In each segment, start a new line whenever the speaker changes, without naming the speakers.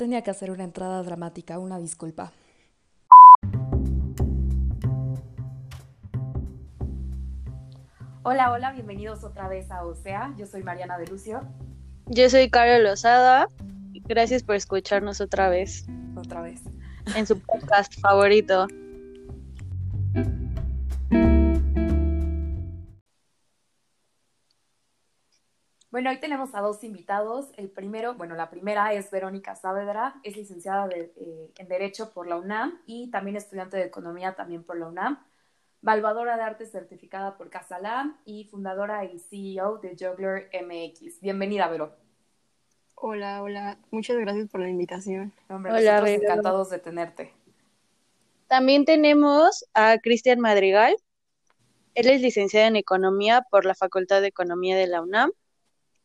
tenía que hacer una entrada dramática, una disculpa. Hola, hola, bienvenidos otra vez a OSEA. Yo soy Mariana de Lucio.
Yo soy Carol Lozada. Gracias por escucharnos otra vez.
Otra vez.
En su podcast favorito.
Bueno, hoy tenemos a dos invitados. El primero, bueno, la primera es Verónica Saavedra, es licenciada eh, en Derecho por la UNAM y también estudiante de Economía también por la UNAM, valvadora de arte certificada por Casalam y fundadora y CEO de Juggler MX. Bienvenida, Vero.
Hola, hola. Muchas gracias por la invitación.
Hombre, hola, encantados de tenerte.
También tenemos a Cristian Madrigal. Él es licenciado en Economía por la Facultad de Economía de la UNAM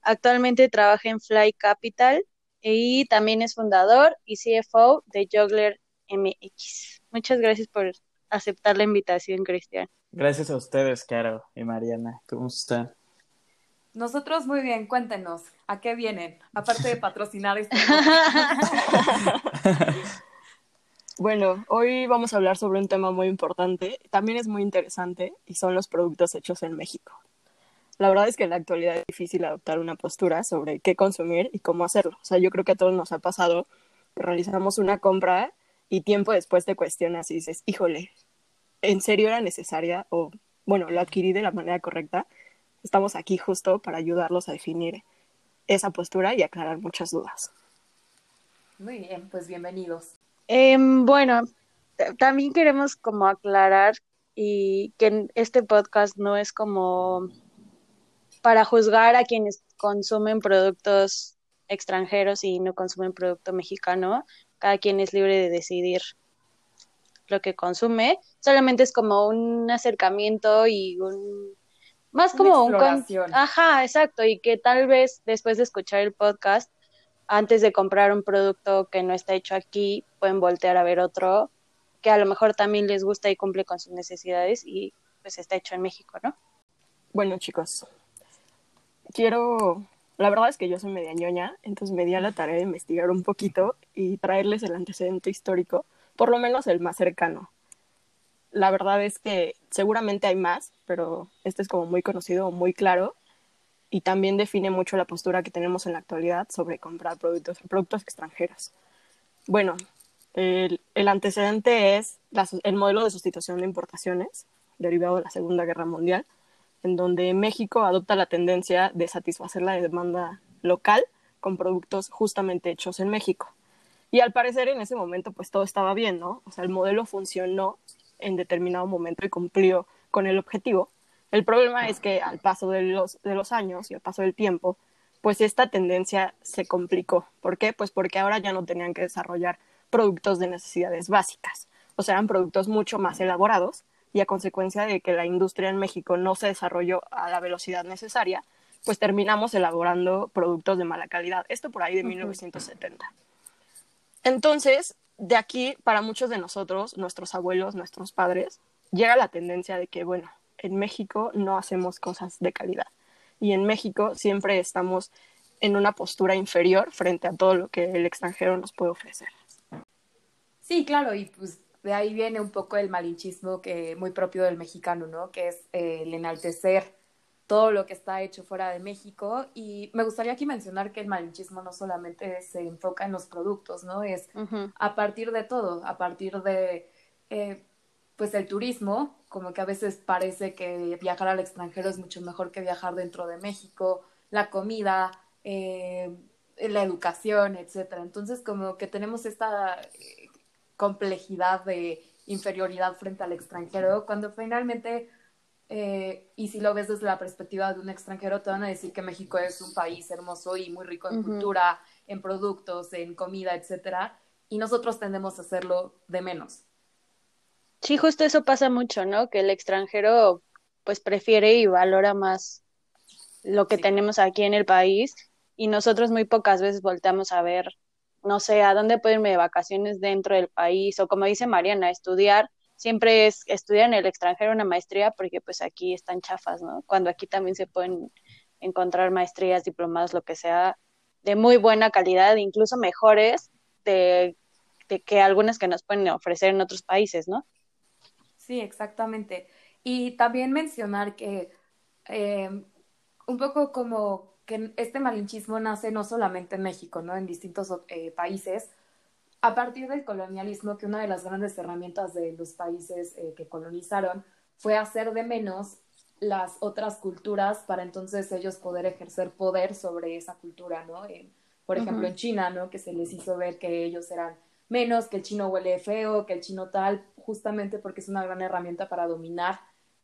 Actualmente trabaja en Fly Capital y también es fundador y CFO de Juggler MX. Muchas gracias por aceptar la invitación, Cristian.
Gracias a ustedes, Caro y Mariana. ¿Cómo están?
Nosotros muy bien, cuéntenos, ¿a qué vienen? Aparte de patrocinar este
Bueno, hoy vamos a hablar sobre un tema muy importante, también es muy interesante, y son los productos hechos en México. La verdad es que en la actualidad es difícil adoptar una postura sobre qué consumir y cómo hacerlo. O sea, yo creo que a todos nos ha pasado que realizamos una compra y tiempo después te cuestionas y dices, híjole, ¿en serio era necesaria? O, bueno, lo adquirí de la manera correcta. Estamos aquí justo para ayudarlos a definir esa postura y aclarar muchas dudas.
Muy bien, pues bienvenidos.
Em, bueno, también queremos como aclarar y que este podcast no es como para juzgar a quienes consumen productos extranjeros y no consumen producto mexicano. Cada quien es libre de decidir lo que consume. Solamente es como un acercamiento y un más como un ajá, exacto, y que tal vez después de escuchar el podcast antes de comprar un producto que no está hecho aquí, pueden voltear a ver otro que a lo mejor también les gusta y cumple con sus necesidades y pues está hecho en México, ¿no?
Bueno, chicos, quiero, la verdad es que yo soy media ñoña, entonces me di a la tarea de investigar un poquito y traerles el antecedente histórico, por lo menos el más cercano. La verdad es que seguramente hay más, pero este es como muy conocido, muy claro y también define mucho la postura que tenemos en la actualidad sobre comprar productos, productos extranjeros. Bueno, el, el antecedente es el modelo de sustitución de importaciones derivado de la Segunda Guerra Mundial, en donde México adopta la tendencia de satisfacer la demanda local con productos justamente hechos en México. Y al parecer en ese momento pues todo estaba bien, ¿no? O sea, el modelo funcionó en determinado momento y cumplió con el objetivo. El problema es que al paso de los, de los años y al paso del tiempo, pues esta tendencia se complicó. ¿Por qué? Pues porque ahora ya no tenían que desarrollar productos de necesidades básicas. O sea, eran productos mucho más elaborados y a consecuencia de que la industria en México no se desarrolló a la velocidad necesaria, pues terminamos elaborando productos de mala calidad. Esto por ahí de 1970. Entonces, de aquí, para muchos de nosotros, nuestros abuelos, nuestros padres, llega la tendencia de que, bueno, en México no hacemos cosas de calidad. Y en México siempre estamos en una postura inferior frente a todo lo que el extranjero nos puede ofrecer.
Sí, claro, y pues de ahí viene un poco el malinchismo que muy propio del mexicano, ¿no? Que es eh, el enaltecer todo lo que está hecho fuera de México. Y me gustaría aquí mencionar que el malinchismo no solamente se enfoca en los productos, ¿no? Es a partir de todo, a partir de, eh, pues, el turismo, como que a veces parece que viajar al extranjero es mucho mejor que viajar dentro de México, la comida, eh, la educación, etcétera. Entonces, como que tenemos esta complejidad de inferioridad frente al extranjero, cuando finalmente, eh, y si lo ves desde la perspectiva de un extranjero, te van a decir que México es un país hermoso y muy rico en cultura, en productos, en comida, etcétera, y nosotros tendemos a hacerlo de menos.
Sí, justo eso pasa mucho, ¿no? Que el extranjero pues prefiere y valora más lo que tenemos aquí en el país y nosotros muy pocas veces volteamos a ver no sé, a dónde puedo irme de vacaciones dentro del país o como dice Mariana, estudiar, siempre es estudiar en el extranjero una maestría porque pues aquí están chafas, ¿no? Cuando aquí también se pueden encontrar maestrías, diplomados, lo que sea, de muy buena calidad, incluso mejores de, que algunas que nos pueden ofrecer en otros países, ¿no?
Sí, exactamente. Y también mencionar que eh, un poco como que este malinchismo nace no solamente en México, ¿no? En distintos eh, países, a partir del colonialismo, que una de las grandes herramientas de los países eh, que colonizaron fue hacer de menos las otras culturas para entonces ellos poder ejercer poder sobre esa cultura, ¿no? por ejemplo, en China, ¿no? Que se les hizo ver que ellos eran menos, que el chino huele feo, que el chino tal, justamente porque es una gran herramienta para dominar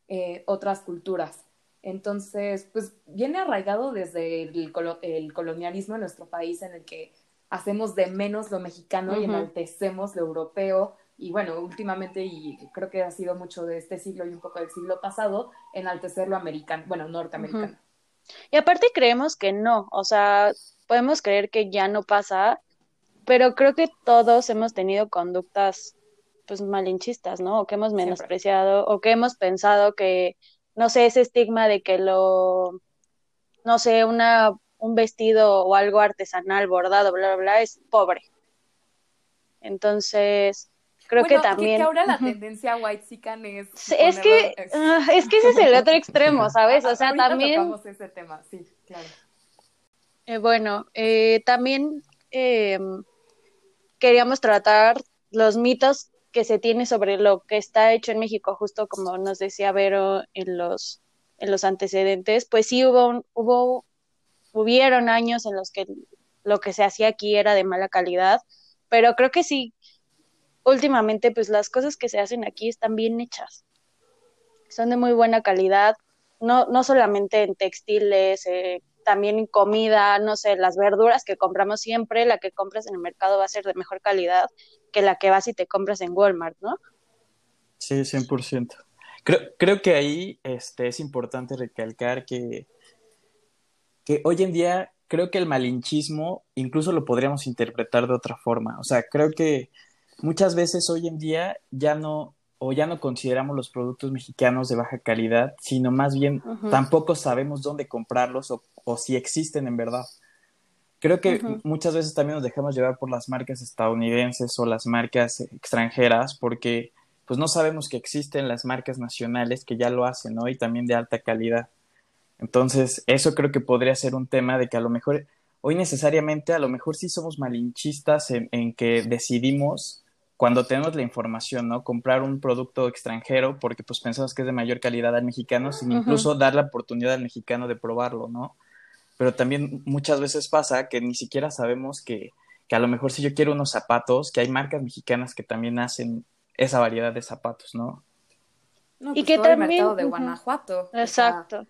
eh, otras culturas. Entonces, pues viene arraigado desde el, el, colonialismo en nuestro país en el que hacemos de menos lo mexicano y enaltecemos lo europeo. Y bueno, últimamente, y creo que ha sido mucho de este siglo y un poco del siglo pasado, enaltecer lo americano, bueno, norteamericano.
Y aparte creemos que no, o sea, podemos creer que ya no pasa, pero creo que todos hemos tenido conductas pues malinchistas, ¿no? O que hemos menospreciado, o que hemos pensado que no sé, ese estigma de que lo, no sé, una, un vestido o algo artesanal, bordado, bla, bla, bla, es pobre. Entonces, creo que también...
Que, ahora la tendencia white sican es...
Es que, ah, es que ese es el otro extremo, ¿sabes? O sea, también...
ese tema, sí, claro.
Eh, bueno, eh, también eh, queríamos tratar los mitos que se tiene sobre lo que está hecho en México, justo como nos decía Vero en los, en los antecedentes, pues sí hubo, hubo, hubieron años en los que lo que se hacía aquí era de mala calidad, pero creo que sí, últimamente pues las cosas que se hacen aquí están bien hechas, son de muy buena calidad, no, no solamente en textiles, eh, también en comida, no sé, las verduras que compramos siempre, la que compras en el mercado va a ser de mejor calidad que la que vas y te compras en Walmart, ¿no?
Sí, 100%. Creo, creo que ahí este, es importante recalcar que, que hoy en día creo que el malinchismo incluso lo podríamos interpretar de otra forma. O sea, creo que muchas veces hoy en día ya no o ya no consideramos los productos mexicanos de baja calidad, sino más bien tampoco sabemos dónde comprarlos o, o, si existen en verdad. Creo que muchas veces también nos dejamos llevar por las marcas estadounidenses o las marcas extranjeras porque pues no sabemos que existen las marcas nacionales que ya lo hacen, ¿no? Y también de alta calidad. Entonces, eso creo que podría ser un tema de que a lo mejor, hoy necesariamente, a lo mejor sí somos malinchistas en, en que decidimos cuando tenemos la información, ¿no? Comprar un producto extranjero porque pues pensamos que es de mayor calidad al mexicano sin incluso dar la oportunidad al mexicano de probarlo, ¿no? Pero también muchas veces pasa que ni siquiera sabemos que, que a lo mejor si yo quiero unos zapatos, que hay marcas mexicanas que también hacen esa variedad de zapatos, ¿no?
y pues, que también el mercado de Guanajuato.
Exacto.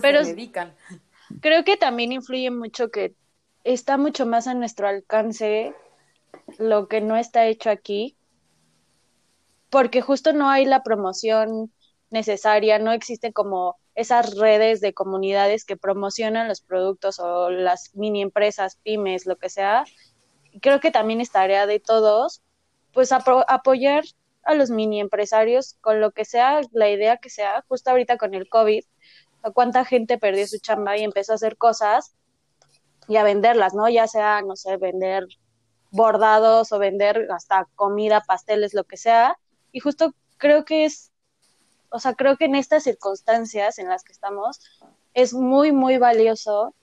Pero se dedican.
creo que también influye mucho que está mucho más a nuestro alcance lo que no está hecho aquí, porque justo no hay la promoción necesaria, no existen como esas redes de comunidades que promocionan los productos o las mini empresas, pymes, lo que sea. Creo que también es tarea de todos, pues apoyar a los mini empresarios con lo que sea, la idea que sea, justo ahorita con el COVID, cuánta gente perdió su chamba y empezó a hacer cosas y a venderlas, ¿no? Ya sea, no sé, vender bordados o vender hasta comida, pasteles, lo que sea. Y justo creo que es, o sea, creo que en estas circunstancias en las que estamos es muy, muy valioso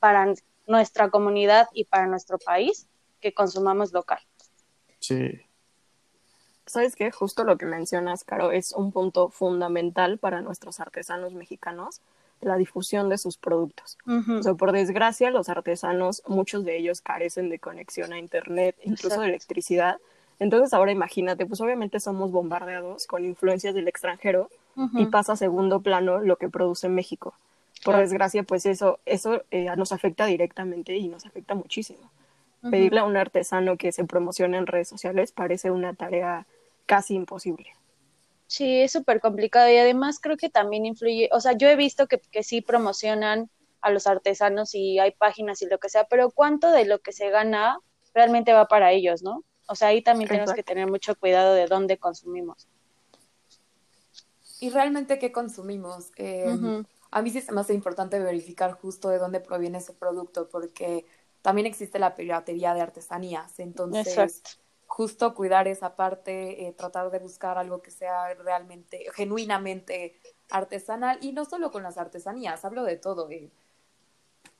para nuestra comunidad y para nuestro país que consumamos local.
Sí.
¿Sabes qué? Justo lo que mencionas, Caro, es un punto fundamental para nuestros artesanos mexicanos la difusión de sus productos. O sea, por desgracia, los artesanos, muchos de ellos carecen de conexión a Internet, incluso de electricidad. Entonces, ahora imagínate, pues obviamente somos bombardeados con influencias del extranjero y pasa a segundo plano lo que produce México. Por desgracia, pues eso, eso eh, nos afecta directamente y nos afecta muchísimo. Pedirle a un artesano que se promocione en redes sociales parece una tarea casi imposible.
Sí, es súper complicado y además creo que también influye, o sea, yo he visto que, que sí promocionan a los artesanos y hay páginas y lo que sea, pero ¿cuánto de lo que se gana realmente va para ellos, no? O sea, ahí también tenemos que tener mucho cuidado de dónde consumimos.
Y realmente qué consumimos. Eh, a mí sí se me hace importante verificar justo de dónde proviene ese producto, porque también existe la piratería de artesanías. Entonces, justo cuidar esa parte, eh, tratar de buscar algo que sea realmente, genuinamente artesanal y no solo con las artesanías, hablo de todo. Eh.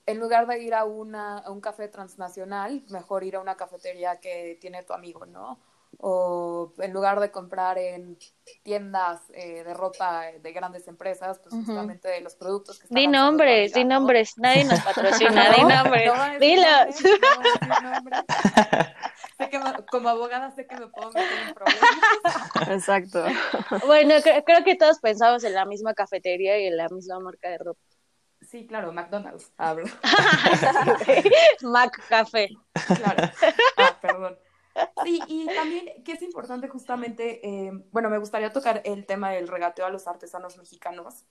En lugar de ir a, una, a un café transnacional, mejor ir a una cafetería que tiene tu amigo, ¿no? O en lugar de comprar en tiendas eh, de ropa de grandes empresas, pues justamente de los productos que están
Di nombres, di nombres, nadie nos patrocina, di nombres, dilo.
sé que como abogada sé que me puedo meter en problemas.
Exacto.
Bueno, creo que todos pensamos en la misma cafetería y en la misma marca de ropa.
Sí, claro, McDonald's, hablo.
Mac Café.
Claro. Ah, perdón. Sí, y también que es importante justamente, eh, bueno, me gustaría tocar el tema del regateo a los artesanos mexicanos,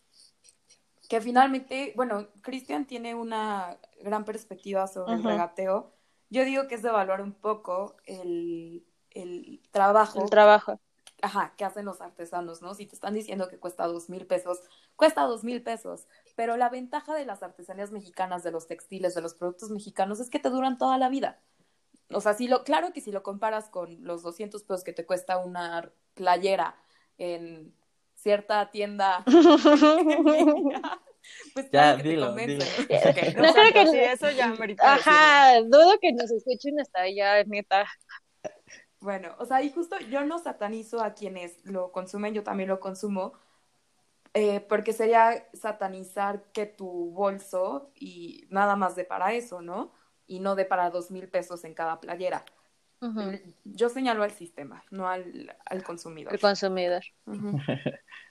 que finalmente, bueno, Cristian tiene una gran perspectiva sobre el regateo. Yo digo que es de evaluar un poco el, el trabajo.
El trabajo.
Ajá, que hacen los artesanos, ¿no? Si te están diciendo que cuesta dos mil pesos, cuesta dos mil pesos. Pero la ventaja de las artesanías mexicanas, de los textiles, de los productos mexicanos, es que te duran toda la vida. O sea, si lo, claro que si lo comparas con los 200 pesos que te cuesta una playera en cierta tienda. pues
ya, dilo, dilo.
no, creo que
eso ya
Ajá, dudo que nos escuchen hasta allá, neta.
Bueno, o sea, y justo yo no satanizo a quienes lo consumen, yo también lo consumo, eh, porque sería satanizar que tu bolso y nada más de para eso, ¿no? Y no de para dos mil pesos en cada playera. Yo señalo al sistema, no al, al consumidor.
El consumidor.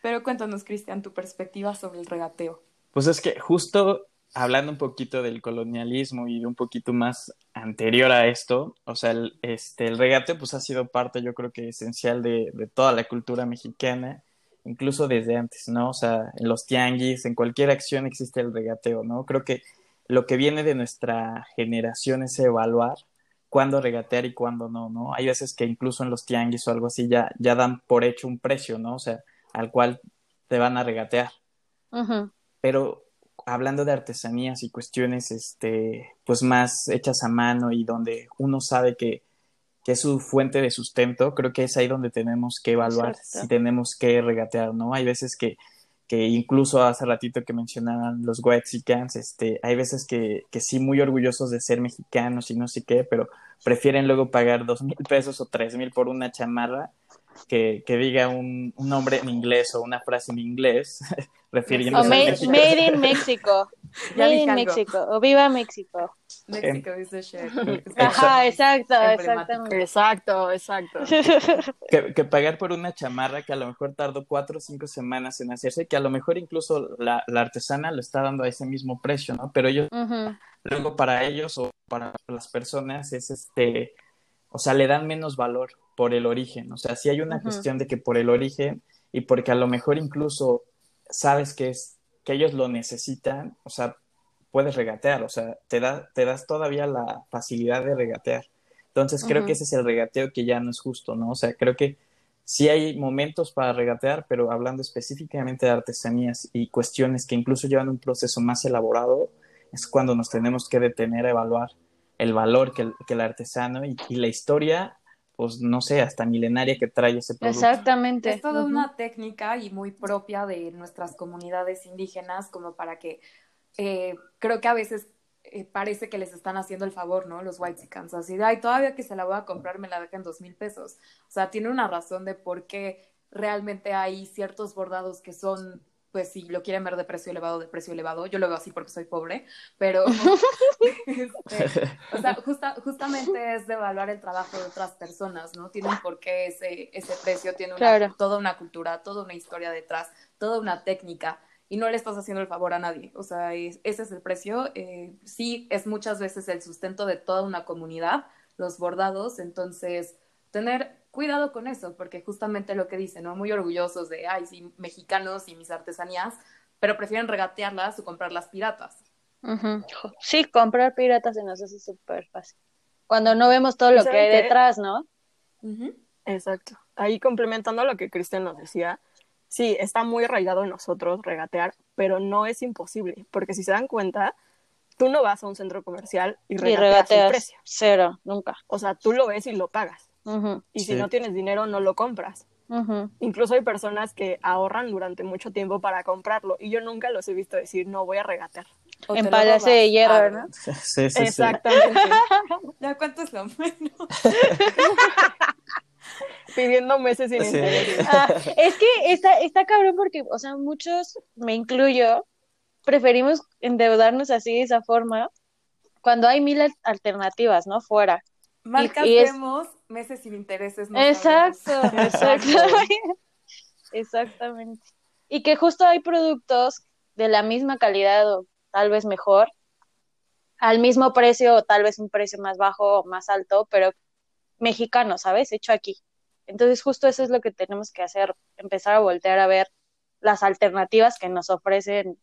Pero cuéntanos, Cristian, tu perspectiva sobre el regateo.
Pues es que justo hablando un poquito del colonialismo y de un poquito más anterior a esto, o sea, el, este, el regateo pues ha sido parte yo creo que esencial de, de toda la cultura mexicana, incluso desde antes, ¿no? O sea, en los tianguis, en cualquier acción existe el regateo, ¿no? Creo que lo que viene de nuestra generación es evaluar cuándo regatear y cuándo no, ¿no? Hay veces que incluso en los tianguis o algo así ya, ya dan por hecho un precio, ¿no? O sea, al cual te van a regatear. Pero hablando de artesanías y cuestiones, este, pues más hechas a mano y donde uno sabe que, que es su fuente de sustento, creo que es ahí donde tenemos que evaluar si tenemos que regatear, ¿no? Hay veces que que incluso hace ratito que mencionaban los Wexicans, este, hay veces que, que sí muy orgullosos de ser mexicanos y no sé qué, pero prefieren luego pagar dos mil pesos o tres mil por una chamarra que, que diga un, un, nombre en inglés o una frase en inglés, refiriéndose
o made, made in Mexico. made in Mexico. O viva México.
México the shit.
Ajá, exacto, exactamente.
Exacto, exacto.
Que, que, pagar por una chamarra que a lo mejor tardó cuatro o cinco semanas en hacerse, que a lo mejor incluso la, la artesana lo está dando a ese mismo precio, ¿no? Pero ellos, luego para ellos o para las personas es este, o sea, le dan menos valor por el origen. O sea, si hay una cuestión de que por el origen y porque a lo mejor incluso sabes que es que ellos lo necesitan, o sea, puedes regatear, o sea, te, da, te das todavía la facilidad de regatear. Entonces creo que ese es el regateo que ya no es justo, ¿no? O sea, creo que sí hay momentos para regatear, pero hablando específicamente de artesanías y cuestiones que incluso llevan un proceso más elaborado, es cuando nos tenemos que detener a evaluar el valor que el, que el artesano y, y, la historia pues no sé, hasta milenaria que trae ese producto.
Exactamente.
Es toda una técnica y muy propia de nuestras comunidades indígenas, como para que eh, creo que a veces eh, parece que les están haciendo el favor, ¿no? Los white chickens, así de, ay, todavía que se la voy a comprar, me la dejan dos mil pesos. O sea, tiene una razón de por qué realmente hay ciertos bordados que son pues si lo quieren ver de precio elevado, de precio elevado, yo lo veo así porque soy pobre, pero, este, o sea, justa, justamente es de evaluar el trabajo de otras personas, ¿no? Tienen por qué ese, ese precio, tiene una, claro. toda una cultura, toda una historia detrás, toda una técnica, y no le estás haciendo el favor a nadie, o sea, es, ese es el precio, eh, sí, es muchas veces el sustento de toda una comunidad, los bordados, entonces, tener cuidado con eso, porque justamente lo que dicen, ¿no? Muy orgullosos de, ay, sí, mexicanos y mis artesanías, pero prefieren regatearlas o comprarlas piratas.
Uh -huh. Sí, comprar piratas se nos hace súper fácil. Cuando no vemos todo lo que hay qué? detrás, ¿no?
Uh -huh. Exacto. Ahí complementando lo que Cristian nos decía, sí, está muy arraigado en nosotros regatear, pero no es imposible, porque si se dan cuenta, tú no vas a un centro comercial y
Y
regateas, el precio.
cero, nunca.
O sea, tú lo ves y lo pagas. Y si
Sí.
no tienes dinero, no lo compras. Incluso hay personas que ahorran durante mucho tiempo para comprarlo y yo nunca los he visto decir, no, voy a regatear.
O
En Palacio de. Hierro,
Ah,
¿no?
Sí, sí, sí.
Exactamente.
¿Ya cuánto es lo menos?
Pidiendo meses sin
Sí.
intereses.
Ah, es que está, está cabrón porque, o sea, muchos, me incluyo, preferimos endeudarnos así de esa forma cuando hay mil al- alternativas, ¿no? Fuera.
Marcas
y es-
vemos, meses sin intereses. No
Exacto, exactamente. Exactamente. Y que justo hay productos de la misma calidad o tal vez mejor, al mismo precio o tal vez un precio más bajo o más alto, pero mexicano, ¿sabes? Hecho aquí. Entonces justo eso es lo que tenemos que hacer, empezar a voltear a ver las alternativas que nos ofrecen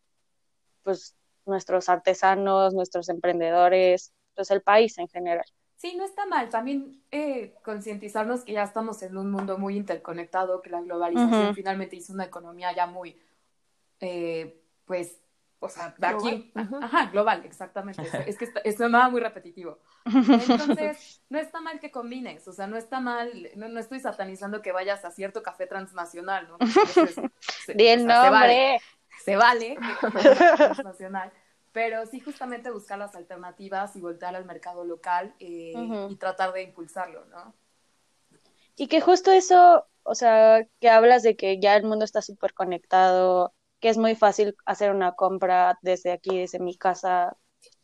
pues nuestros artesanos, nuestros emprendedores, pues el país en general.
Sí, no está mal. También eh, concientizarnos que ya estamos en un mundo muy interconectado, que la globalización finalmente hizo una economía ya muy, eh, pues, o sea, de aquí.
Global, ajá.
Global, exactamente. Es, que está, es sonaba muy repetitivo. Entonces, no está mal que combines, o sea, no está mal, no, no estoy satanizando que vayas a cierto café transnacional, ¿no? Veces se-
Di el
o sea, se vale se vale que transnacional, pero sí justamente buscar las alternativas y voltear al mercado local eh, y tratar de impulsarlo, ¿no?
Y que justo eso, o sea, que hablas de que ya el mundo está súper conectado, que es muy fácil hacer una compra desde aquí, desde mi casa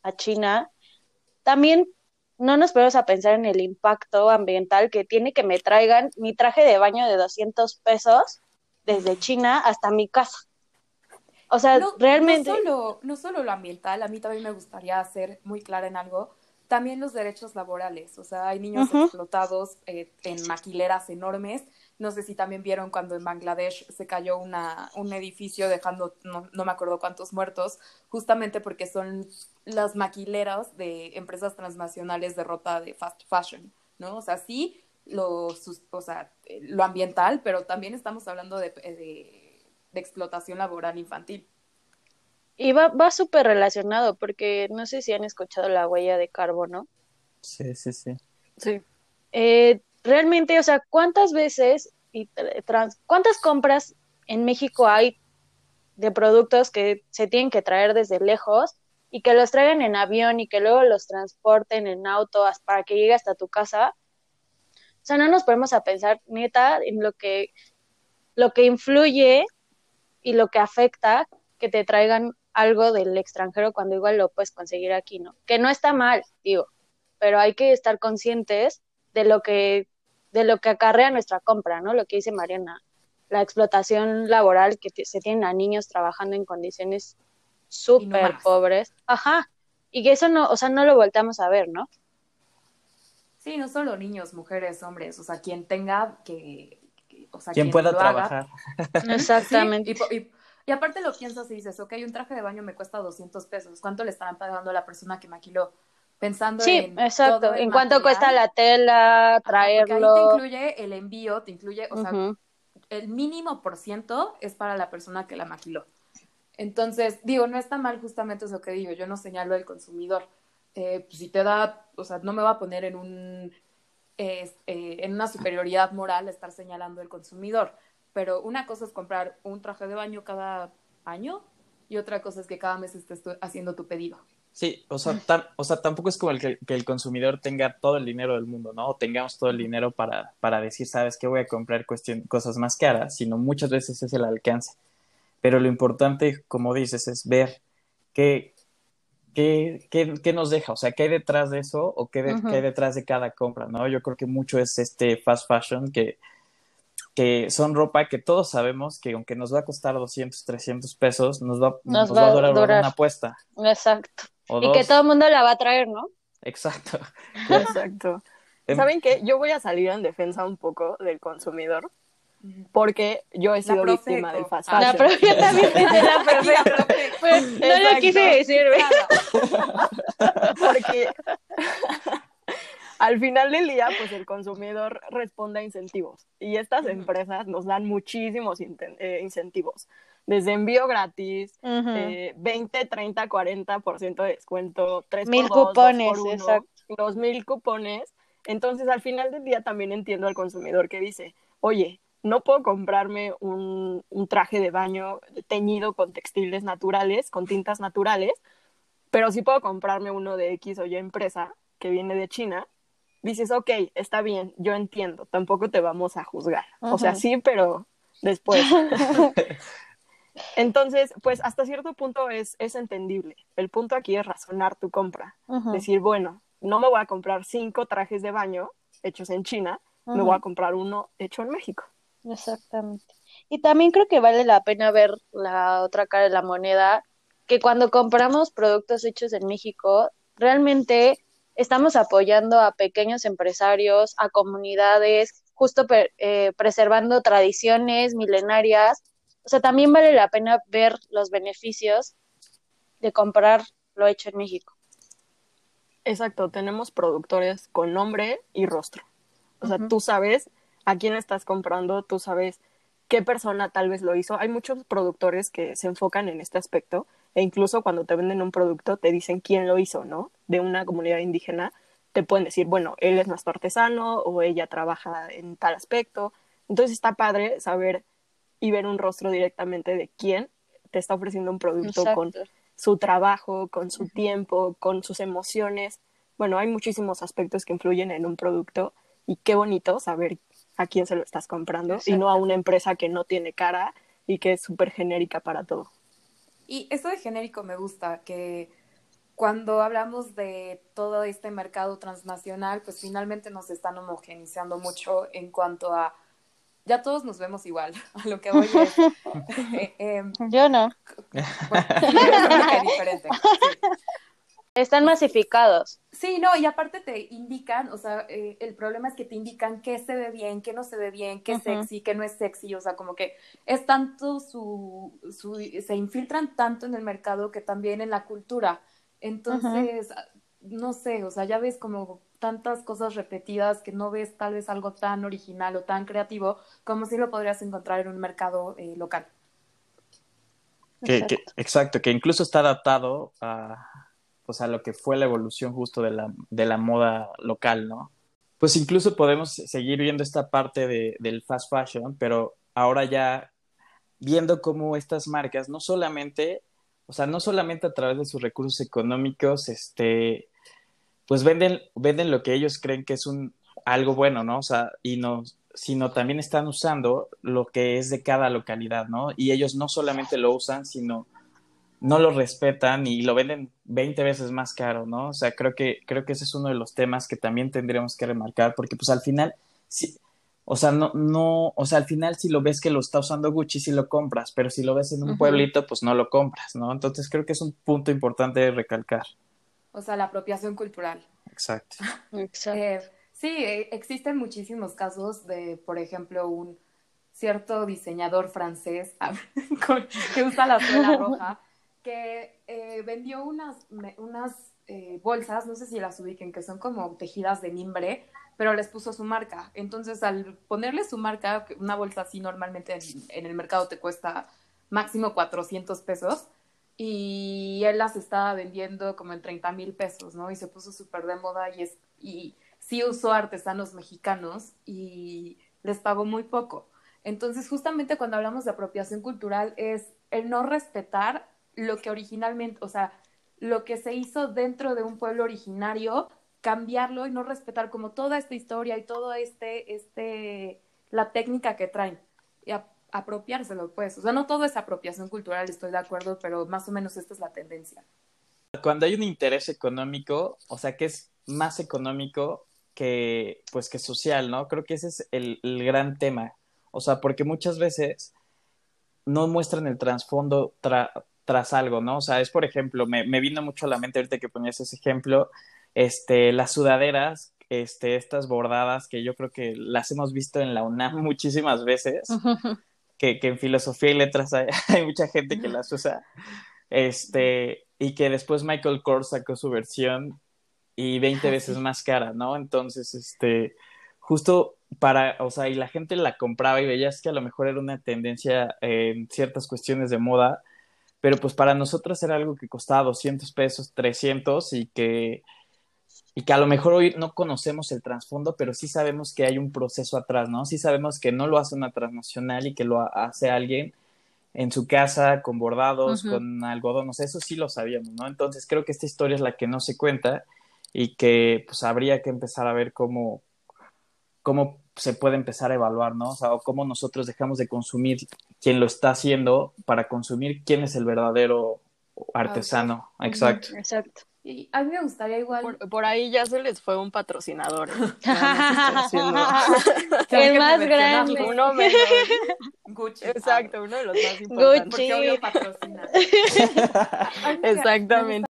a China, también no nos ponemos a pensar en el impacto ambiental que tiene que me traigan mi traje de baño de 200 pesos desde China hasta mi casa. O sea,
No,
realmente...
no solo, no solo lo ambiental, a mí también me gustaría ser muy clara en algo, también los derechos laborales, o sea, hay niños
Ujú.
explotados eh, en maquileras enormes, no sé si también vieron cuando en Bangladesh se cayó una, un edificio dejando, no, no me acuerdo cuántos muertos, justamente porque son las maquileras de empresas transnacionales de ropa de fast fashion, ¿no? O sea, sí, lo, sus- o sea, eh, lo ambiental, pero también estamos hablando de, de, de explotación laboral infantil.
Y va, va súper relacionado porque no sé si han escuchado la huella de carbono.
Sí, sí, sí.
Sí.
Eh, realmente, o sea, ¿cuántas veces y cuántas compras en México hay de productos que se tienen que traer desde lejos y que los traigan en avión y que luego los transporten en auto hasta- para que llegue hasta tu casa? O sea, no nos ponemos a pensar neta en lo que lo que influye y lo que afecta que te traigan algo del extranjero cuando igual lo puedes conseguir aquí, ¿no? Que no está mal, digo, pero hay que estar conscientes de lo que de lo que acarrea nuestra compra, ¿no? Lo que dice Mariana, la explotación laboral que se tienen a niños trabajando en condiciones súper pobres, ajá, y que eso no, o sea, no lo volteamos a ver, ¿no?
Sí, no solo niños, mujeres, hombres, o sea, quien tenga que, que- o sea,
Quien pueda
lo haga.
trabajar.
Exactamente.
Sí, y, po- y- y aparte lo piensas y dices, ok, un traje de baño me cuesta 200 pesos, ¿cuánto le estarán pagando a la persona que maquiló? Pensando
Sí,
en
exacto.
todo el
En cuánto cuesta la tela,
Ajá, porque ahí te
traerlo.
incluye el envío, te incluye, o sea, el mínimo por ciento es para la persona que la maquiló. Entonces, digo, no está mal justamente eso que digo, yo no señalo al consumidor. Eh, pues, si te da, o sea, no me va a poner en un eh, en una superioridad moral estar señalando al consumidor, pero una cosa es comprar un traje de baño cada año y otra cosa es que cada mes estés haciendo tu pedido.
Sí, o sea, tam- o sea, tampoco es como el que, que el consumidor tenga todo el dinero del mundo, ¿no? O tengamos todo el dinero para, para decir, sabes que voy a comprar cuestión, cosas más caras, sino muchas veces es el alcance. Pero lo importante, como dices, es ver qué, qué, qué, qué nos deja, o sea, qué hay detrás de eso o qué, de- qué hay detrás de cada compra, ¿no? Yo creo que mucho es este fast fashion que, que son ropa que todos sabemos que aunque nos va a costar 200, 300 pesos, nos va,
Nos
nos
va
va
a
durar
durar.
una apuesta.
Exacto.
O
Y que todo el mundo la va a traer, ¿no?
Exacto.
Exacto.
Em-
¿Saben qué? Yo voy a salir en defensa un poco del consumidor porque yo he sido víctima del fast
Ah,
La
fashion.
profe yo también en la profe. Pues, no lo quise decir, ¿ves?
porque al final del día, pues el consumidor responde a incentivos y estas empresas nos dan muchísimos eh, incentivos. desde envío gratis,
Ujú.
eh, 20, 30, 40% de descuento, 3
Mil
por 2,
cupones,
por 1,
exacto.
los mil cupones. Entonces, al final del día también entiendo al consumidor que dice, oye, no puedo comprarme un, un traje de baño teñido con textiles naturales, con tintas naturales, pero sí puedo comprarme uno de X o Y empresa que viene de China. Dices, ok, está bien, yo entiendo, tampoco te vamos a juzgar. O sea, sí, pero después. Entonces, pues hasta cierto punto es, es entendible. El punto aquí es razonar tu compra. Decir, bueno, no me voy a comprar cinco trajes de baño hechos en China, me voy a comprar uno hecho en México.
Exactamente. Y también creo que vale la pena ver la otra cara de la moneda, que cuando compramos productos hechos en México, realmente estamos apoyando a pequeños empresarios, a comunidades, justo per- eh, preservando tradiciones milenarias. O sea, también vale la pena ver los beneficios de comprar lo hecho en México.
Exacto, tenemos productores con nombre y rostro. O sea, tú sabes a quién estás comprando, tú sabes qué persona tal vez lo hizo. Hay muchos productores que se enfocan en este aspecto e incluso cuando te venden un producto te dicen quién lo hizo, ¿no? De una comunidad indígena, te pueden decir, bueno, él es nuestro artesano o ella trabaja en tal aspecto. Entonces está padre saber y ver un rostro directamente de quién te está ofreciendo un producto con su trabajo, con su tiempo, con sus emociones. Bueno, hay muchísimos aspectos que influyen en un producto y qué bonito saber a quién se lo estás comprando y no a una empresa que no tiene cara y que es súper genérica para todo.
Y esto de genérico me gusta, que cuando hablamos de todo este mercado transnacional, pues finalmente nos están homogenizando mucho en cuanto a, ya todos nos vemos igual, a lo que voy es, eh, em,
Yo no.
bueno, como que diferente, sí.
Están masificados.
Sí, no, y aparte te indican, o sea, eh, el problema es que te indican qué se ve bien, qué no se ve bien, qué es sexy, qué no es sexy, o sea, como que es tanto su, su, se infiltran tanto en el mercado que también en la cultura. Entonces, no sé, o sea, ya ves como tantas cosas repetidas que no ves tal vez algo tan original o tan creativo como si lo podrías encontrar en un mercado eh, local.
Que, que- exacto, que incluso está adaptado a, pues a lo que fue la evolución justo de la, de la moda local, ¿no? Pues incluso podemos seguir viendo esta parte de, del fast fashion, pero ahora ya viendo cómo estas marcas no solamente, o sea, no solamente a través de sus recursos económicos, este, pues venden, venden lo que ellos creen que es un algo bueno, ¿no? O sea, y no, sino también están usando lo que es de cada localidad, ¿no? Y ellos no solamente lo usan, sino no lo respetan y lo venden 20 veces más caro, ¿no? O sea, creo que, creo que ese es uno de los temas que también tendríamos que remarcar, porque pues al final, sí, o sea, no, no, o sea, al final si lo ves que lo está usando Gucci, sí lo compras, pero si lo ves en un pueblito, pues no lo compras, ¿no? Entonces creo que es un punto importante de recalcar.
O sea, la apropiación cultural.
Exacto.
Exacto.
Eh, sí, eh, existen muchísimos casos de, por ejemplo, un cierto diseñador francés que usa la suela roja, que eh, vendió unas, unas eh, bolsas, no sé si las ubiquen, que son como tejidas de mimbre, pero les puso su marca. Entonces, al ponerle su marca, una bolsa así normalmente en, en el mercado te cuesta máximo 400 pesos, y él las estaba vendiendo como en 30 mil pesos, ¿no? Y se puso súper de moda y, es, y sí usó artesanos mexicanos y les pagó muy poco. Entonces, justamente cuando hablamos de apropiación cultural es el no respetar lo que originalmente, o sea, lo que se hizo dentro de un pueblo originario, cambiarlo y no respetar como toda esta historia y todo este, este, la técnica que traen. Y a- apropiárselo, pues. O sea, no todo es apropiación cultural, estoy de acuerdo, pero más o menos esta es la tendencia.
Cuando hay un interés económico, o sea, que es más económico que, pues, que social, ¿no? Creo que ese es el, el gran tema. O sea, porque muchas veces no muestran el trasfondo tra- tras algo, ¿no? O sea, es, por ejemplo, me, me vino mucho a la mente ahorita que ponías ese ejemplo, este, las sudaderas, este, estas bordadas que yo creo que las hemos visto en la UNAM muchísimas veces, que, que en filosofía y letras hay, hay mucha gente que las usa, este, y que después Michael Kors sacó su versión y 20
Ah,
veces más cara, ¿no? Entonces, este, justo para, o sea, y la gente la compraba y veías que a lo mejor era una tendencia en ciertas cuestiones de moda, pero pues para nosotros era algo que costaba 200 pesos, 300 y que, y que a lo mejor hoy no conocemos el trasfondo, pero sí sabemos que hay un proceso atrás, ¿no? Sí sabemos que no lo hace una transnacional y que lo hace alguien en su casa con bordados, con algodón, o sea, eso sí lo sabíamos, ¿no? Entonces creo que esta historia es la que no se cuenta y que pues habría que empezar a ver cómo, cómo se puede empezar a evaluar, ¿no? O sea, o cómo nosotros dejamos de consumir quién lo está haciendo para consumir quién es el verdadero artesano. Exacto.
Exacto.
Y a mí me gustaría igual.
Por, ahí ya se les fue un patrocinador.
el más grande.
Uno menos.
Gucci.
Exacto, uno de los más importantes.
Gucci.
patrocina.
Exactamente.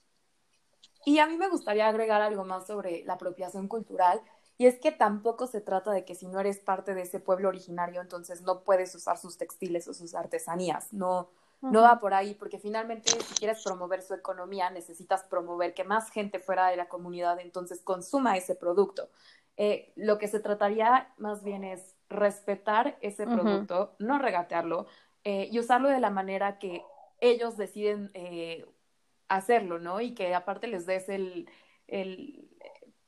Y a mí me gustaría agregar algo más sobre la apropiación cultural. Y es que tampoco se trata de que si no eres parte de ese pueblo originario, entonces no puedes usar sus textiles o sus artesanías. No, no va por ahí, porque finalmente si quieres promover su economía, necesitas promover que más gente fuera de la comunidad entonces consuma ese producto. Eh, lo que se trataría más bien es respetar ese producto, no regatearlo eh, y usarlo de la manera que ellos deciden eh, hacerlo, ¿no? Y que aparte les des el, el,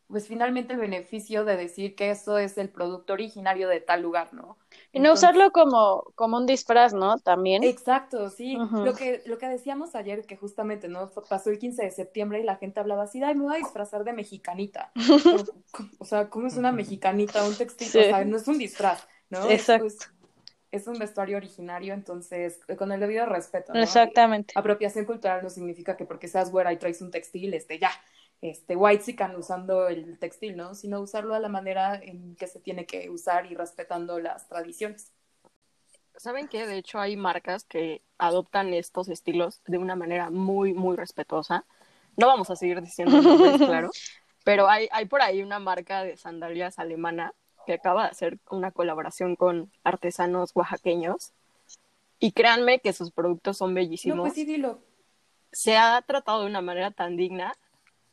pues finalmente el beneficio de decir que eso es el producto originario de tal lugar, ¿no?
Y no usarlo como, como un disfraz, ¿no? También.
Exacto, sí. Lo que, lo que decíamos ayer, que justamente, ¿no? Pasó el 15 de septiembre y la gente hablaba así, ay, me voy a disfrazar de mexicanita. o, sea, ¿cómo es una mexicanita? Un textil, o sea, no es un disfraz, ¿no?
Exacto.
Es, es, un vestuario originario, entonces, con el debido respeto, ¿no?
Exactamente.
apropiación cultural no significa que porque seas güera y traes un textil, este, ya, este, white usando el textil, ¿no? Sino usarlo a la manera en que se tiene que usar y respetando las tradiciones.
¿Saben qué? De hecho, hay marcas que adoptan estos estilos de una manera muy, muy respetuosa. No vamos a seguir diciendo nombres, claro, pero hay, hay por ahí una marca de sandalias alemana que acaba de hacer una colaboración con artesanos oaxaqueños. Y créanme que sus productos son bellísimos.
No, pues sí, dilo.
Se ha tratado de una manera tan digna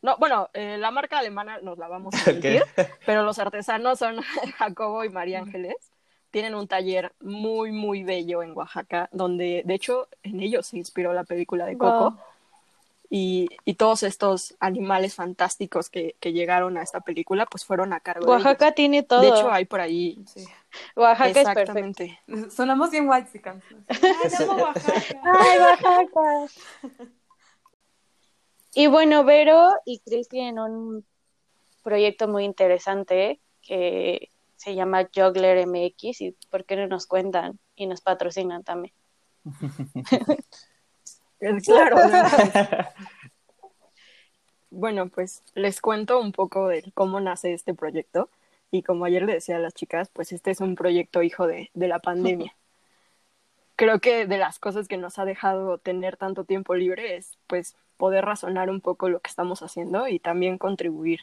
no, bueno, eh, la marca alemana nos la vamos a decir, pero los artesanos son Jacobo y María Ángeles. Tienen un taller muy, muy bello en Oaxaca, donde de hecho en ellos se inspiró la película de Coco. Y, y, todos estos animales fantásticos que, que, llegaron a esta película, pues fueron a cargo
Oaxaca
de
tiene todo.
De hecho, hay por ahí.
Sí. Oaxaca
Exactamente.
es perfecto.
Sonamos bien white Ay, Oaxaca.
Ay, Oaxaca. Y bueno, Vero y Chris tienen un proyecto muy interesante que se llama Juggler MX y por qué no nos cuentan y nos patrocinan también.
claro. bueno, pues les cuento un poco de cómo nace este proyecto y como ayer le decía a las chicas, pues este es un proyecto hijo de, de la pandemia. Creo que de las cosas que nos ha dejado tener tanto tiempo libre es pues poder razonar un poco lo que estamos haciendo y también contribuir.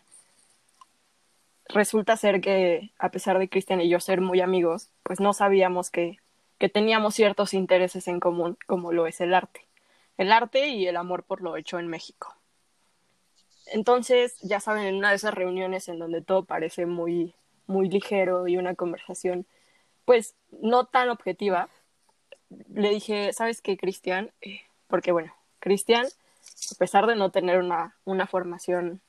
Resulta ser que, a pesar de Cristian y yo ser muy amigos, pues no sabíamos que, que teníamos ciertos intereses en común, como lo es el arte. El arte y el amor por lo hecho en México. Entonces, ya saben, en una de esas reuniones en donde todo parece muy, muy ligero y una conversación, pues no tan objetiva, le dije, ¿sabes qué, Cristian? Eh, porque bueno, Cristian a pesar de no tener una, una formación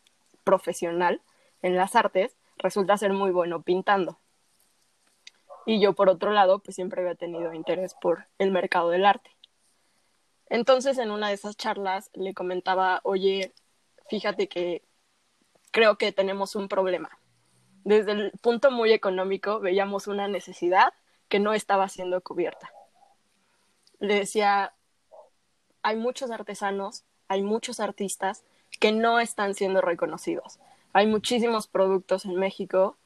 profesional en las artes, resulta ser muy bueno pintando. Y yo, por otro lado, pues siempre había tenido interés por el mercado del arte. Entonces, en una de esas charlas le comentaba, oye, fíjate que creo que tenemos un problema. Desde el punto muy económico veíamos una necesidad que no estaba siendo cubierta. Le decía, hay muchos artesanos hay muchos artistas que no están siendo reconocidos. Hay muchísimos productos en México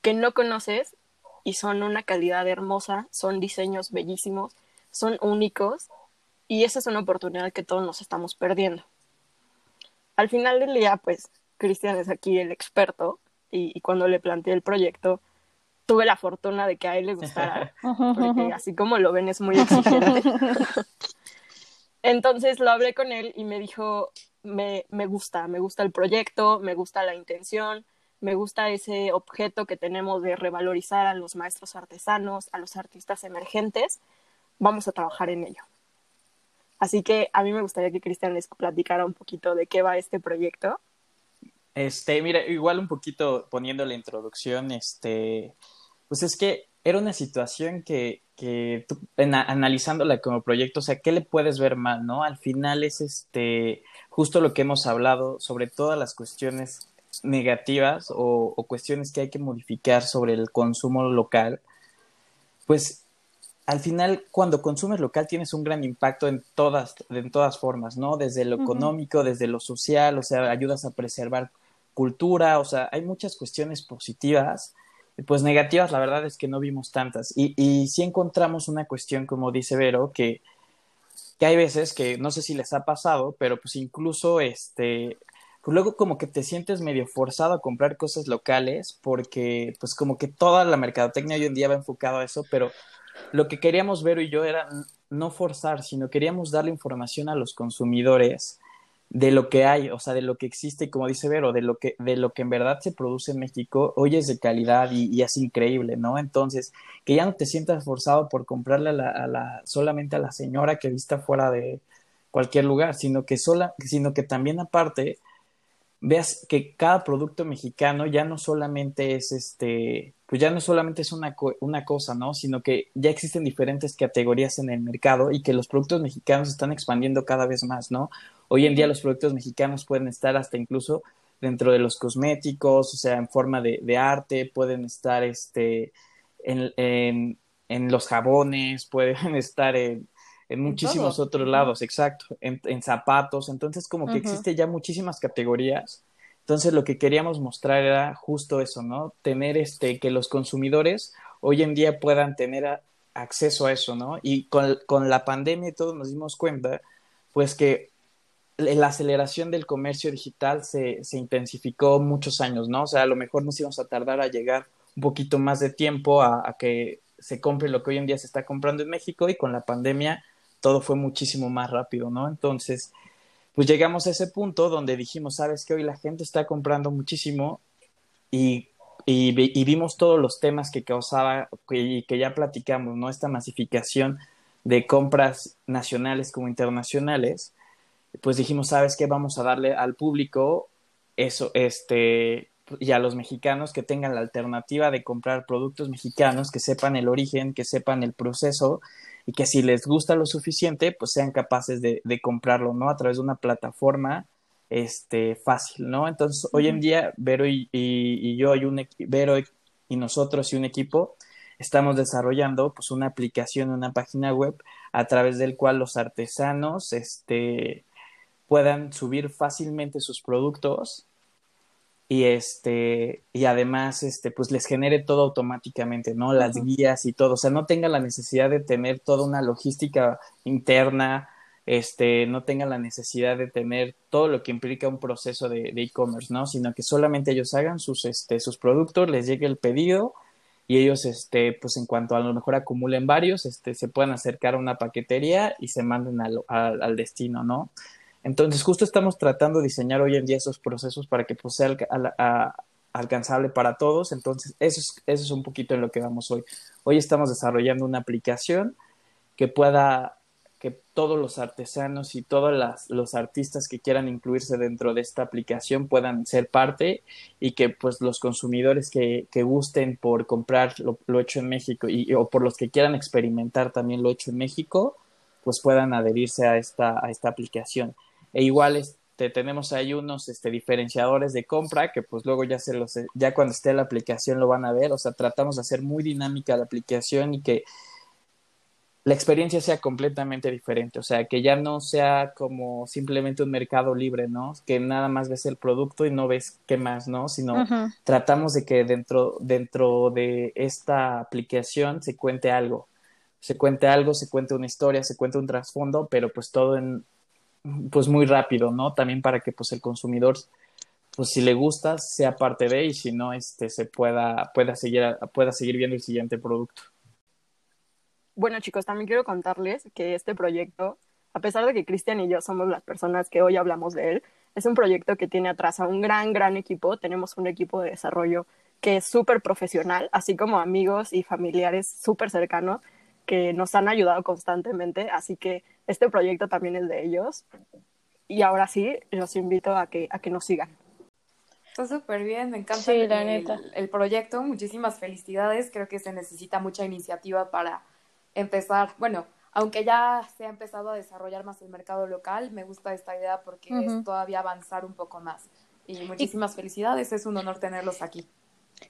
que no conoces y son una calidad hermosa, son diseños bellísimos, son únicos y esa es una oportunidad que todos nos estamos perdiendo. Al final del día, pues Cristian es aquí el experto y, cuando le planteé el proyecto, tuve la fortuna de que a él le gustara, porque así como lo ven es muy exigente. Entonces lo hablé con él y me dijo, me, me gusta, me gusta el proyecto, me gusta la intención, me gusta ese objeto que tenemos de revalorizar a los maestros artesanos, a los artistas emergentes. Vamos a trabajar en ello. Así que a mí me gustaría que Cristian les platicara un poquito de qué va este proyecto.
Este, mira, igual un poquito poniendo la introducción, este, pues es que era una situación que, que tú, analizándola como proyecto, o sea, ¿qué le puedes ver mal, no? Al final es este, justo lo que hemos hablado sobre todas las cuestiones negativas o, o cuestiones que hay que modificar sobre el consumo local, pues al final, cuando consumes local, tienes un gran impacto en todas, en todas formas, ¿no? Desde lo económico, desde lo social, o sea, ayudas a preservar cultura, o sea, hay muchas cuestiones positivas, pues negativas, la verdad es que no vimos tantas. Y, y sí encontramos una cuestión, como dice Vero, que, que hay veces que no sé si les ha pasado, pero pues incluso este, pues luego como que te sientes medio forzado a comprar cosas locales porque pues como que toda la mercadotecnia hoy en día va enfocado a eso, pero lo que queríamos ver y yo era no forzar, sino queríamos darle información a los consumidores de lo que hay, o sea, de lo que existe y como dice Vero, de lo que, de lo que en verdad se produce en México, hoy es de calidad y, es increíble, ¿no? Entonces, que ya no te sientas forzado por comprarle a la, a la, solamente a la señora que vista fuera de cualquier lugar, sino que sola, sino que también aparte veas que cada producto mexicano ya no solamente es este, pues ya no solamente es una, una cosa, ¿no? Sino que ya existen diferentes categorías en el mercado y que los productos mexicanos están expandiendo cada vez más, ¿no? Hoy en día los productos mexicanos pueden estar hasta incluso dentro de los cosméticos, o sea, en forma de, de arte, pueden estar este, en, en, en los jabones, pueden estar en, en muchísimos otros lados, exacto, en, zapatos, entonces como que existe ya muchísimas categorías. Entonces lo que queríamos mostrar era justo eso, ¿no? Tener este, que los consumidores hoy en día puedan tener acceso a eso, ¿no? Y con, con la pandemia y todo nos dimos cuenta, pues que la aceleración del comercio digital se, se intensificó muchos años, ¿no? O sea, a lo mejor nos íbamos a tardar a llegar un poquito más de tiempo a, que se compre lo que hoy en día se está comprando en México y con la pandemia todo fue muchísimo más rápido, ¿no? Entonces, pues llegamos a ese punto donde dijimos, sabes que hoy la gente está comprando muchísimo y, y, vimos todos los temas que causaba y que ya platicamos, ¿no? Esta masificación de compras nacionales como internacionales, pues dijimos, sabes qué, vamos a darle al público eso, este, y a los mexicanos que tengan la alternativa de comprar productos mexicanos, que sepan el origen, que sepan el proceso y que si les gusta lo suficiente, pues sean capaces de, de comprarlo, ¿no? A través de una plataforma este, fácil, ¿no? Entonces, hoy en día, Vero y, y, yo, y un, Vero y nosotros y un equipo, estamos desarrollando pues una aplicación, una página web a través del cual los artesanos este, puedan subir fácilmente sus productos y este y además este pues les genere todo automáticamente no las guías y todo. O sea no tenga la necesidad de tener toda una logística interna este no tenga la necesidad de tener todo lo que implica un proceso de e-commerce no sino que solamente ellos hagan sus este sus productos les llegue el pedido y ellos este pues en cuanto a lo mejor acumulen varios este se puedan acercar a una paquetería y se manden al, al destino no entonces, justo estamos tratando de diseñar hoy en día esos procesos para que pues, sea alcanzable para todos. Entonces, eso es, eso es un poquito en lo que vamos hoy. Hoy estamos desarrollando una aplicación que pueda que todos los artesanos y todos las, los artistas que quieran incluirse dentro de esta aplicación puedan ser parte y que pues los consumidores que, que gusten por comprar lo, lo, hecho en México y, o por los que quieran experimentar también lo hecho en México, pues puedan adherirse a esta, a esta aplicación e igual este, tenemos ahí unos este, diferenciadores de compra que pues luego ya se los ya cuando esté la aplicación lo van a ver, o sea, tratamos de hacer muy dinámica la aplicación y que la experiencia sea completamente diferente, o sea, que ya no sea como simplemente un mercado libre, ¿no? Que nada más ves el producto y no ves qué más, ¿no? Sino tratamos de que dentro, dentro de esta aplicación se cuente algo, se cuente algo, se cuente una historia, se cuente un trasfondo, pero pues todo en, pues muy rápido, ¿no? También para que pues el consumidor, pues si le gusta, sea parte de y si no, este, se pueda, pueda seguir, pueda seguir viendo el siguiente producto.
Bueno, chicos, también quiero contarles que este proyecto, a pesar de que Cristian y yo somos las personas que hoy hablamos de él, es un proyecto que tiene atrás a un gran, gran equipo. Tenemos un equipo de desarrollo que es súper profesional, así como amigos y familiares súper cercanos que nos han ayudado constantemente. Así que este proyecto también es de ellos. Y ahora sí, los invito a que, a que nos sigan.
Está súper bien, me encanta el, proyecto. Muchísimas felicidades. Creo que se necesita mucha iniciativa para empezar. Bueno, aunque ya se ha empezado a desarrollar más el mercado local, me gusta esta idea porque es todavía avanzar un poco más. Y muchísimas felicidades, es un honor tenerlos aquí.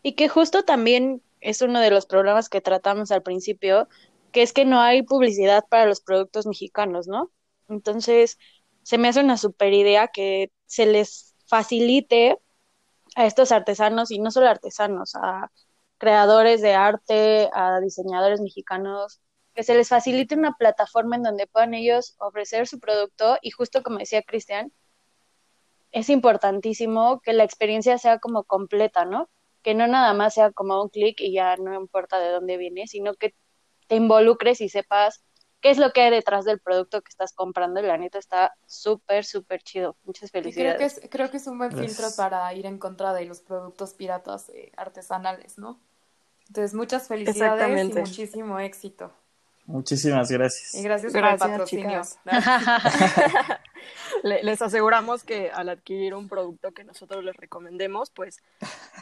Y que justo también es uno de los problemas que tratamos al principio, que es que no hay publicidad para los productos mexicanos, ¿no? Entonces, se me hace una super idea que se les facilite a estos artesanos, y no solo artesanos, a creadores de arte, a diseñadores mexicanos, que se les facilite una plataforma en donde puedan ellos ofrecer su producto y justo como decía Cristian, es importantísimo que la experiencia sea como completa, ¿no? Que no nada más sea como un clic y ya no importa de dónde viene, sino que te involucres y sepas qué es lo que hay detrás del producto que estás comprando y la neta está súper, súper chido. Muchas felicidades.
Creo que, es, creo que es un buen filtro para ir en contra de los productos piratas eh, artesanales, ¿no? Entonces, muchas felicidades y muchísimo éxito.
Muchísimas gracias.
Y gracias, por el patrocinio.
les aseguramos que al adquirir un producto que nosotros les recomendemos, pues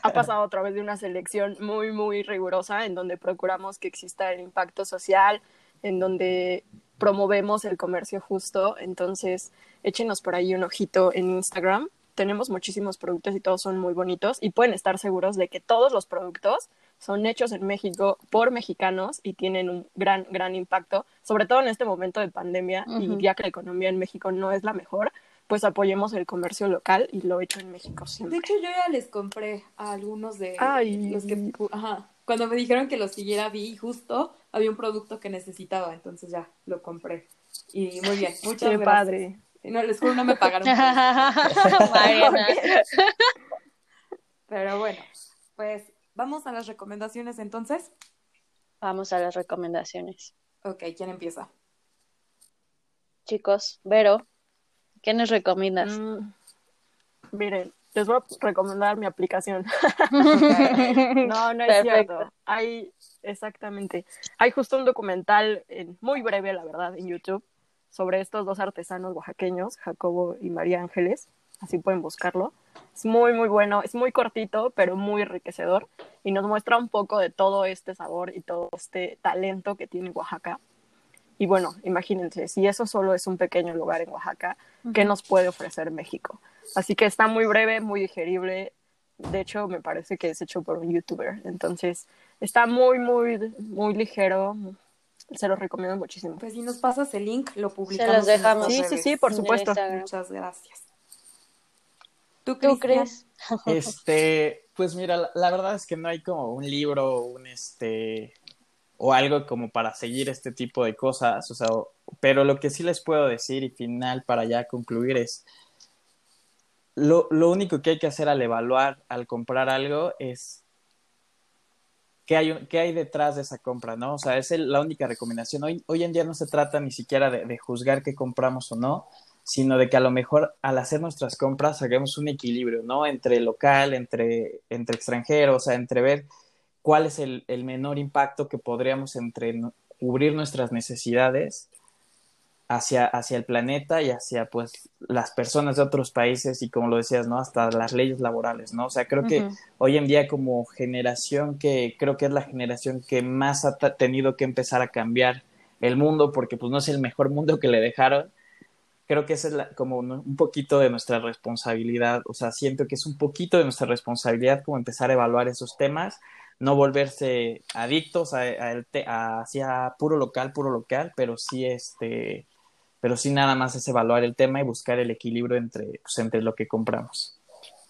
ha pasado a través de una selección muy, muy rigurosa en donde procuramos que exista el impacto social, en donde promovemos el comercio justo. Entonces, échenos por ahí un ojito en Instagram. Tenemos muchísimos productos y todos son muy bonitos y pueden estar seguros de que todos los productos son hechos en México por mexicanos y tienen un gran, gran impacto, sobre todo en este momento de pandemia y ya que la economía en México no es la mejor, pues apoyemos el comercio local y lo hecho en México siempre.
De hecho, yo ya les compré a algunos de los que... Ajá. Cuando me dijeron que lo siguiera, vi justo había un producto que necesitaba, entonces ya lo compré. Y muy bien, muchas Qué padre. No, les juro, no me pagaron. Pero bueno, pues ¿Vamos a las recomendaciones entonces?
Vamos a las recomendaciones.
Ok, ¿quién empieza?
Chicos, Vero, ¿qué nos recomiendas? Mm,
miren, les voy a recomendar mi aplicación. no, no es cierto. Hay, exactamente. Hay justo un documental muy breve, la verdad, en YouTube sobre estos dos artesanos oaxaqueños, Jacobo y María Ángeles. Así pueden buscarlo. Es muy, muy bueno, es muy cortito, pero muy enriquecedor y nos muestra un poco de todo este sabor y todo este talento que tiene Oaxaca. Y bueno, imagínense, si eso solo es un pequeño lugar en Oaxaca, ¿qué nos puede ofrecer México? Así que está muy breve, muy digerible. De hecho, me parece que es hecho por un youtuber. Entonces, está muy, muy, muy ligero. Se lo recomiendo muchísimo.
Pues si nos pasas el link, lo publicamos.
Se los dejamos.
Sí, sí, sí, por supuesto.
Muchas gracias.
¿Tú, crees?
Este, pues mira, la, verdad es que no hay como un libro, un este, o algo como para seguir este tipo de cosas, o sea, pero lo que sí les puedo decir y final para ya concluir es, lo, lo único que hay que hacer al evaluar, al comprar algo, es qué hay, qué hay detrás de esa compra, ¿no? O sea, es la única recomendación. Hoy, hoy en día no se trata ni siquiera de, de juzgar qué compramos o no, sino de que a lo mejor al hacer nuestras compras hagamos un equilibrio, ¿no? Entre local, entre, entre extranjero, o sea, entre ver cuál es el, menor impacto que podríamos entre cubrir nuestras necesidades hacia, hacia el planeta y hacia pues las personas de otros países y como lo decías, ¿no? Hasta las leyes laborales, ¿no? O sea, creo que hoy en día como generación que creo que es la generación que más ha tenido que empezar a cambiar el mundo porque pues no es el mejor mundo que le dejaron, creo que esa es como un poquito de nuestra responsabilidad, o sea, siento que es un poquito de nuestra responsabilidad como empezar a evaluar esos temas, no volverse adictos a, a, hacia puro local, puro local, pero sí este, pero sí nada más es evaluar el tema y buscar el equilibrio entre, pues, entre lo que compramos.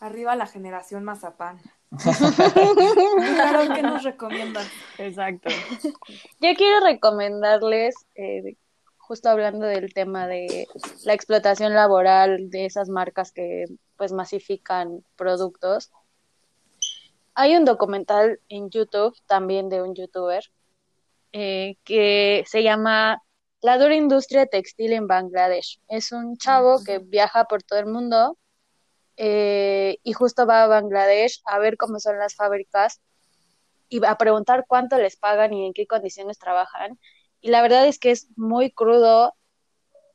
Arriba la generación mazapán. claro que nos recomiendan.
Exacto.
Yo quiero recomendarles eh, justo hablando del tema de la explotación laboral de esas marcas que pues masifican productos. Hay un documental en YouTube también de un youtuber eh, que se llama La dura industria textil en Bangladesh. Es un chavo que viaja por todo el mundo eh, y justo va a Bangladesh a ver cómo son las fábricas y a preguntar cuánto les pagan y en qué condiciones trabajan. Y la verdad es que es muy crudo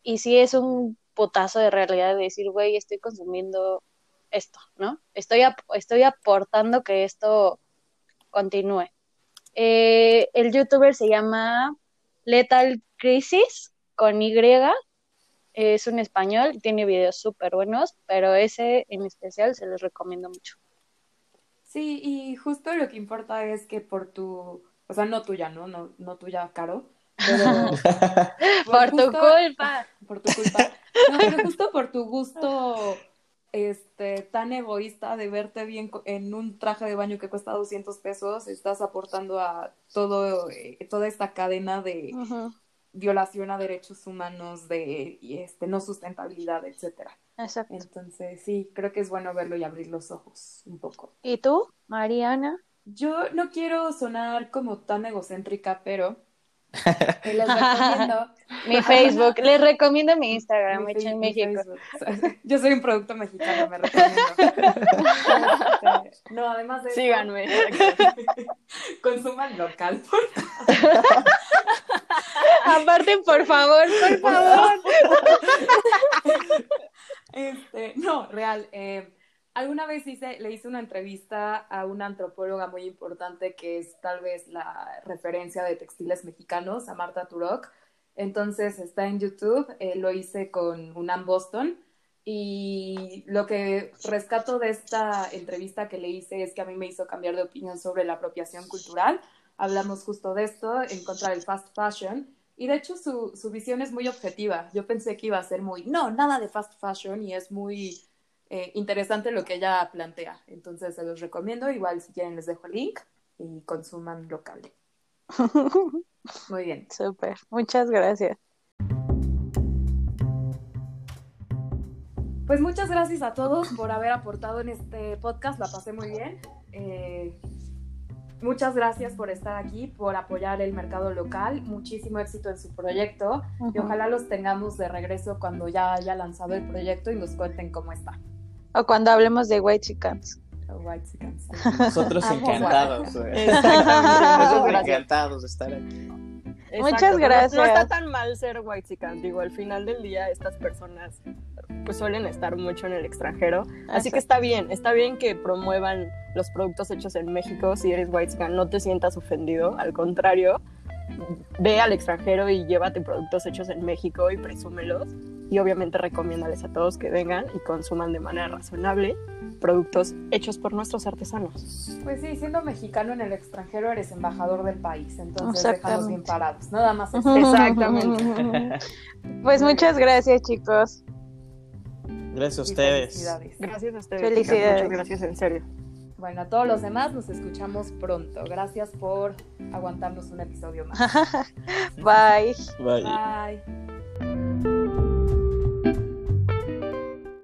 y sí es un putazo de realidad de decir, güey, estoy consumiendo esto, ¿no? Estoy, estoy aportando que esto continúe. Eh, el youtuber se llama Lethal Crisis con Y. Es un español, tiene videos súper buenos, pero ese en especial se los recomiendo mucho.
Sí, y justo lo que importa es que por tu, o sea, no tuya, ¿no? No, no tuya, Caro, pero
por, tu culpa.
Por tu culpa. No, pero justo por tu gusto este, tan egoísta de verte bien en un traje de baño que cuesta 200 pesos, estás aportando a todo, eh, toda esta cadena de violación a derechos humanos, de este, no sustentabilidad, etcétera.
Exacto.
Entonces, sí, creo que es bueno verlo y abrir los ojos un poco.
¿Y tú, Mariana?
Yo no quiero sonar como tan egocéntrica, pero les recomiendo.
mi Facebook, les recomiendo mi Instagram, mi en México.
Yo soy un producto mexicano, me recomiendo. no, además de
Síganme.
consuman local,
Aparte, por favor, por favor.
este, no, real. Eh, Alguna vez le hice una entrevista a una antropóloga muy importante que es tal vez la referencia de textiles mexicanos, a Marta Turok. Entonces está en YouTube, eh, lo hice con UNAM Boston y lo que rescato de esta entrevista que le hice es que a mí me hizo cambiar de opinión sobre la apropiación cultural. Hablamos justo de esto, en contra del fast fashion. Y de hecho su, su visión es muy objetiva. Yo pensé que iba a ser muy, no, nada de fast fashion y es muy eh, interesante lo que ella plantea. Entonces se los recomiendo. Igual si quieren les dejo el link y consuman local. Muy bien.
Súper. Muchas gracias.
Pues muchas gracias a todos por haber aportado en este podcast. La pasé muy bien. Eh, muchas gracias por estar aquí, por apoyar el mercado local. Muchísimo éxito en su proyecto y ojalá los tengamos de regreso cuando ya haya lanzado el proyecto y nos cuenten cómo está.
O cuando hablemos de White Chickens.
White Chickens.
Nosotros encantados. Nosotros encantados de estar aquí.
Muchas gracias.
No, está tan mal ser white chican. Digo, al final del día estas personas pues suelen estar mucho en el extranjero. Así que está bien, está bien que promuevan los productos hechos en México. Si eres white chican, no te sientas ofendido. Al contrario, ve al extranjero y llévate productos hechos en México y presúmelos y obviamente recomiéndales a todos que vengan y consuman de manera razonable productos hechos por nuestros artesanos.
Pues sí, siendo mexicano en el extranjero eres embajador del país, entonces déjanos bien parados, nada más.
Exactamente. pues muchas gracias chicos.
Gracias a ustedes.
Gracias a ustedes.
Felicidades.
Muchas gracias en serio.
Bueno, a todos los demás nos escuchamos pronto. Gracias por aguantarnos un episodio más.
Bye.
Bye.
Bye.